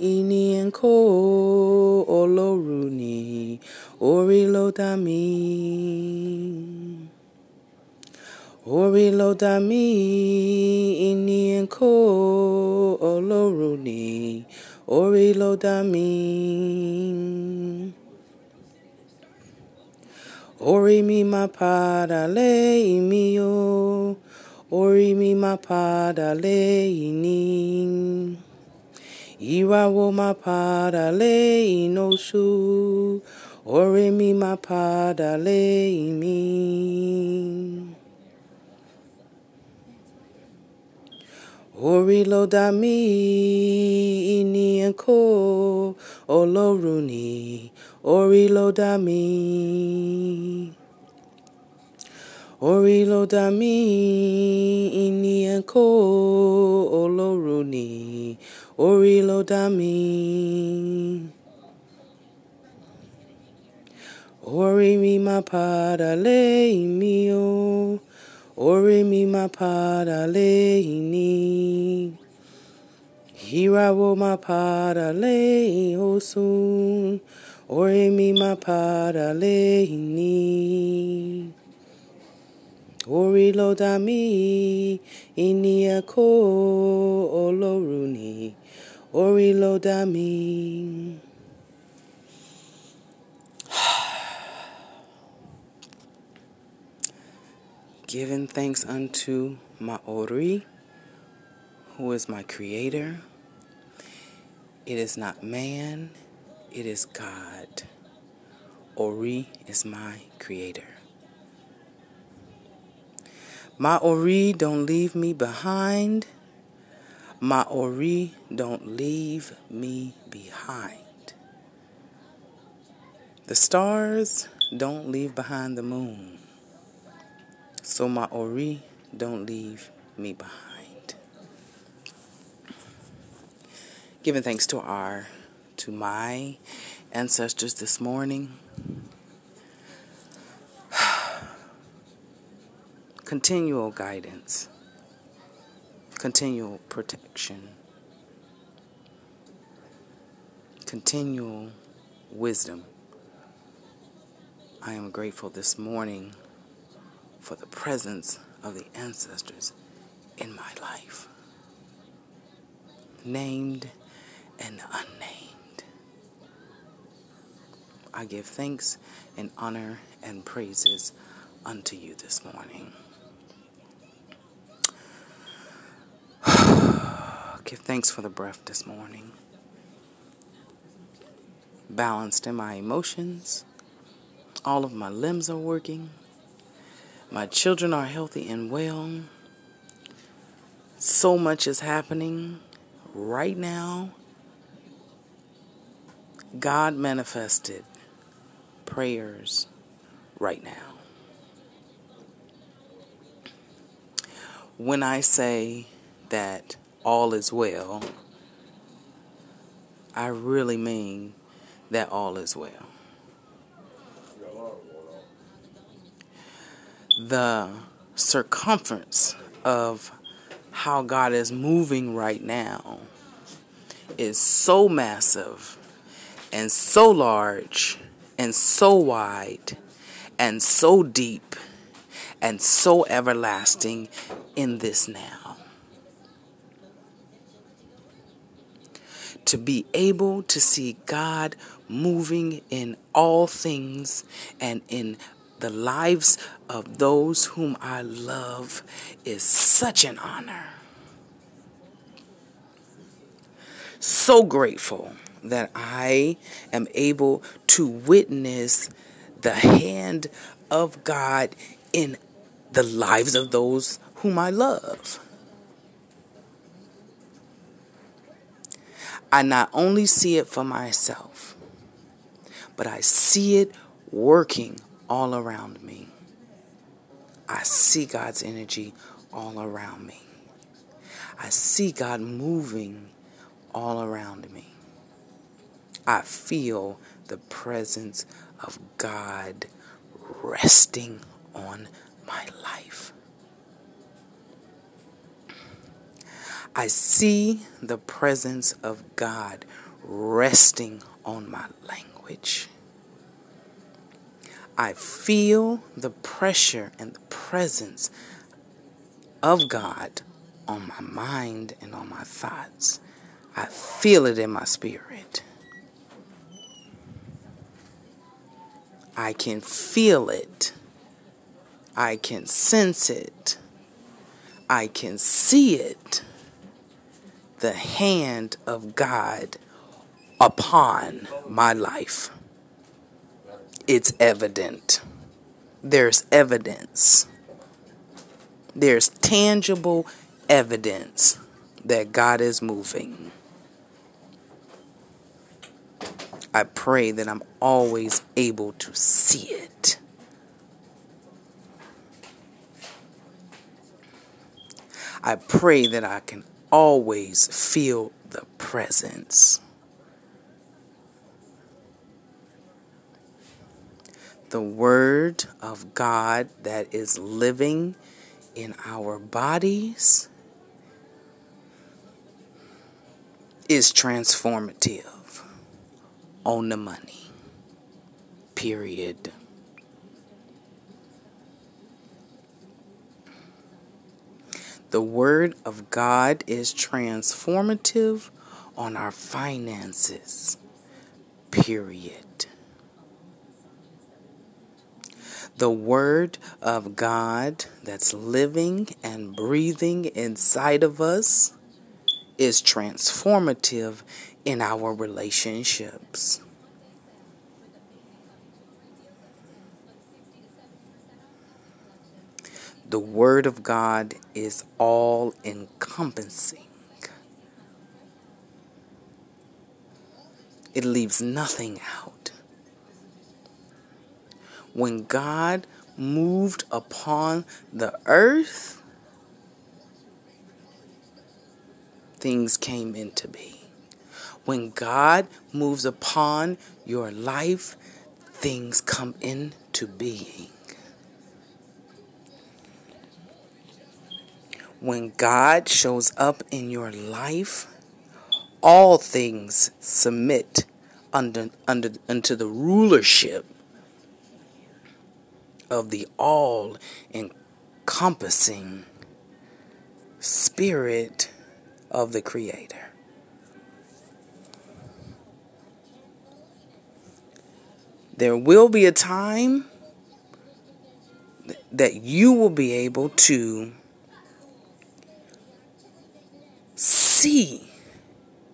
Ini enko oloruni. Orilo dami. Orilo dami ini enko oloruni. Orilo dami. Ori mi ma pada le Ori mi ini. Ira wo ma pada le inosu. Ori mi ma pada le mi. Ori lo da mi. Ori lo da mi. Ori lo da mi lo da mi. Ori mi ma pada le mio. Ori mi ma le ini. Hira wo ma pada le osun. Ori mi ma pada le ini. Ori lo da mi lo da mi. Giving thanks unto my Ori, who is my creator. It is not man, it is God. Ori is my creator. My Ori don't leave me behind. My Ori don't leave me behind. The stars don't leave behind the moon. So my Ori don't leave me behind. Giving thanks to our to my ancestors this morning. Continual guidance. Continual protection. Continual wisdom. I am grateful this morning for the presence of the ancestors in my life, named and unnamed. I give thanks and honor and praises unto you this morning. Give thanks for the breath this morning. Balanced in my emotions. All of my limbs are working. My children are healthy and well. So much is happening right now. God manifested prayers right now. When I say that all is well, I really mean that all is well. The circumference of how God is moving right now is so massive and so large and so wide and so deep and so everlasting in this now. To be able to see God moving in all things and in the lives of those whom I love is such an honor. So grateful that I am able to witness the hand of God in the lives of those whom I love. I not only see it for myself, but I see it working all around me. I see God's energy all around me. I see God moving all around me. I feel the presence of God resting on my life. I see the presence of God resting on my language. I feel the pressure and the presence of God on my mind and on my thoughts. I feel it in my spirit. I can feel it. I can sense it. I can see it. The hand of God upon my life. It's evident. There's evidence. There's tangible evidence that God is moving. I pray that I'm always able to see it. I pray that I can always feel the presence. The Word of God that is living in our bodies is transformative on the money. Period. The Word of God is transformative on our finances. Period. The Word of God that's living and breathing inside of us is transformative in our relationships. The Word of God is all encompassing, it leaves nothing out. When God moved upon the earth, things came into being. When God moves upon your life, things come into being. When God shows up in your life, all things submit under, under, unto the rulership of the all encompassing spirit of the Creator. There will be a time that you will be able to see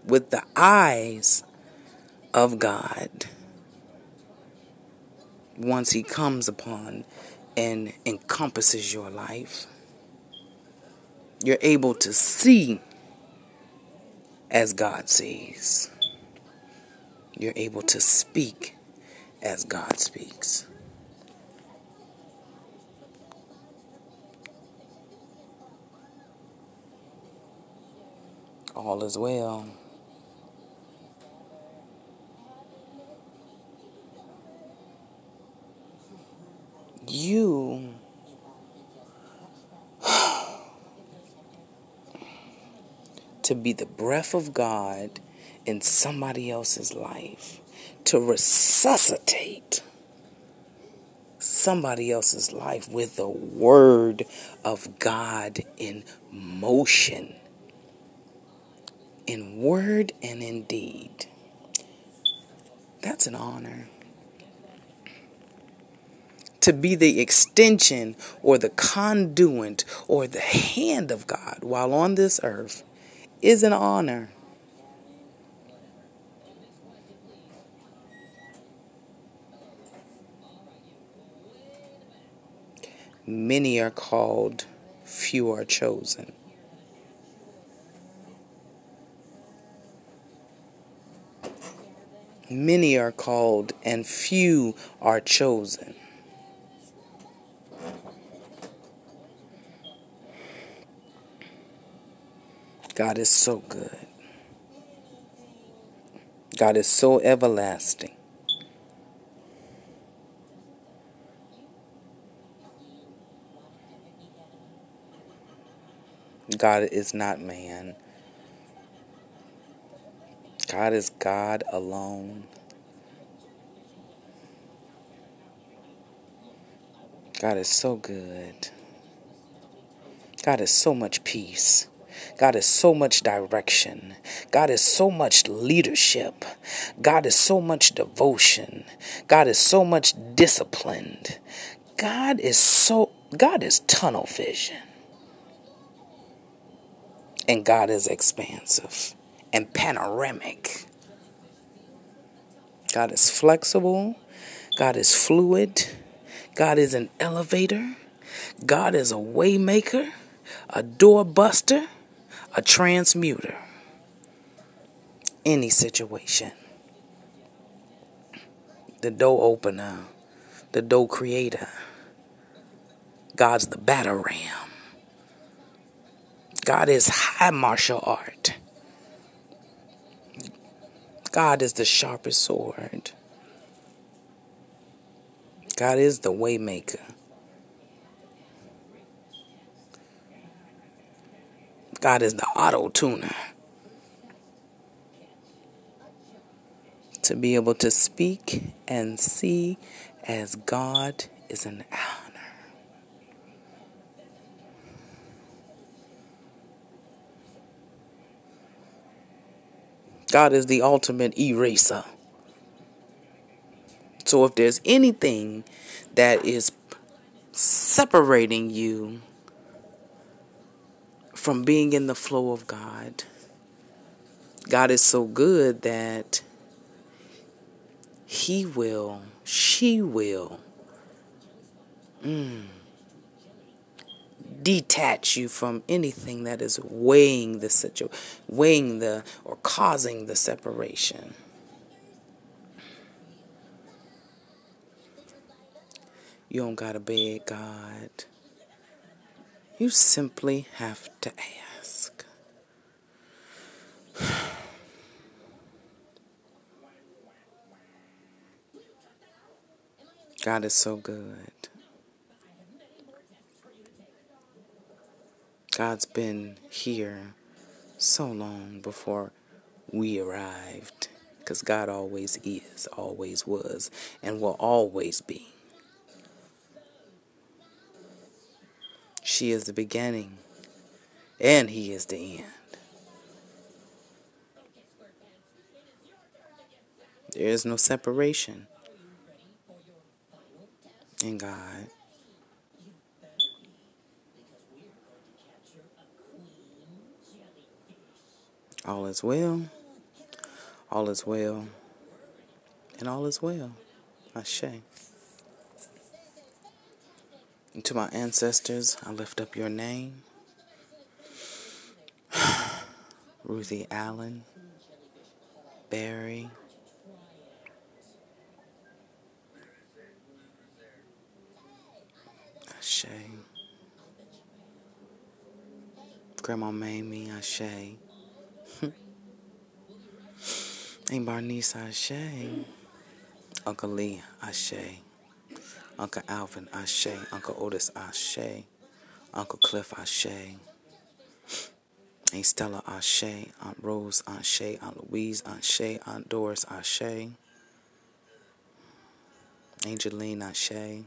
with the eyes of God once He comes upon and encompasses your life. You're able to see as God sees. You're able to speak as God speaks. All is well. You to be the breath of God in somebody else's life, to resuscitate somebody else's life with the word of God in motion, in word and in deed. That's an honor. To be the extension or the conduit or the hand of God while on this earth is an honor. Many are called, few are chosen. Many are called, and few are chosen. God is so good. God is so everlasting. God is not man God is God alone. God is so good. God is so much peace. God is so much direction. God is so much leadership. God is so much devotion. God is so much disciplined. God is so God is tunnel vision. And God is expansive and panoramic. God is flexible. God is fluid. God is an elevator. God is a waymaker, a doorbuster, a transmuter. Any situation. The door opener, the door creator. God's the batter ram. God is high martial art. God is the sharpest sword. God is the waymaker. God is the auto tuner. To be able to speak and see as God is an honor. God is the ultimate eraser. So if there's anything that is separating you from being in the flow of God, God is so good that He will, she will mm, detach you from anything that is weighing the situation, weighing the or causing the separation. You don't gotta beg God. You simply have to ask. God is so good. God's been here so long before we arrived. Because God always is, always was, and will always be. She is the beginning, and He is the end. There is no separation in God. All is well. All is well. And all is well. Ashe. And to my ancestors, I lift up your name. Ruthie Allen, Barry, Ashe. Grandma Mamie, Ashe. Aunt Barnice, Ashe. Uncle Lee, Ashe. Uncle Alvin, Ashe. Uncle Otis, Ashe. Uncle Cliff, Ashe. Aunt Stella, Ashe. Aunt Rose, Ashe. Aunt Louise, Ashe. Aunt Doris, Ashe. Angeline, Ashe.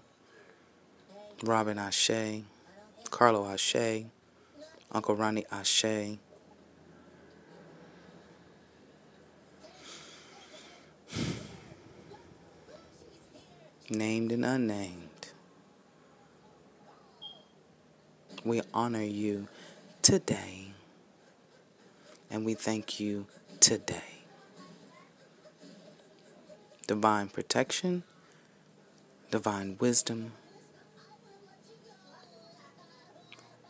Robin, Ashe. Carlo, Ashe. Uncle Ronnie, Ashe. Named and unnamed. We honor you today and we thank you today. Divine protection, divine wisdom.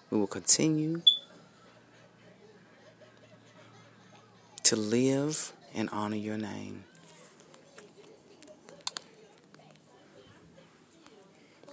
We will continue to live and honor your name.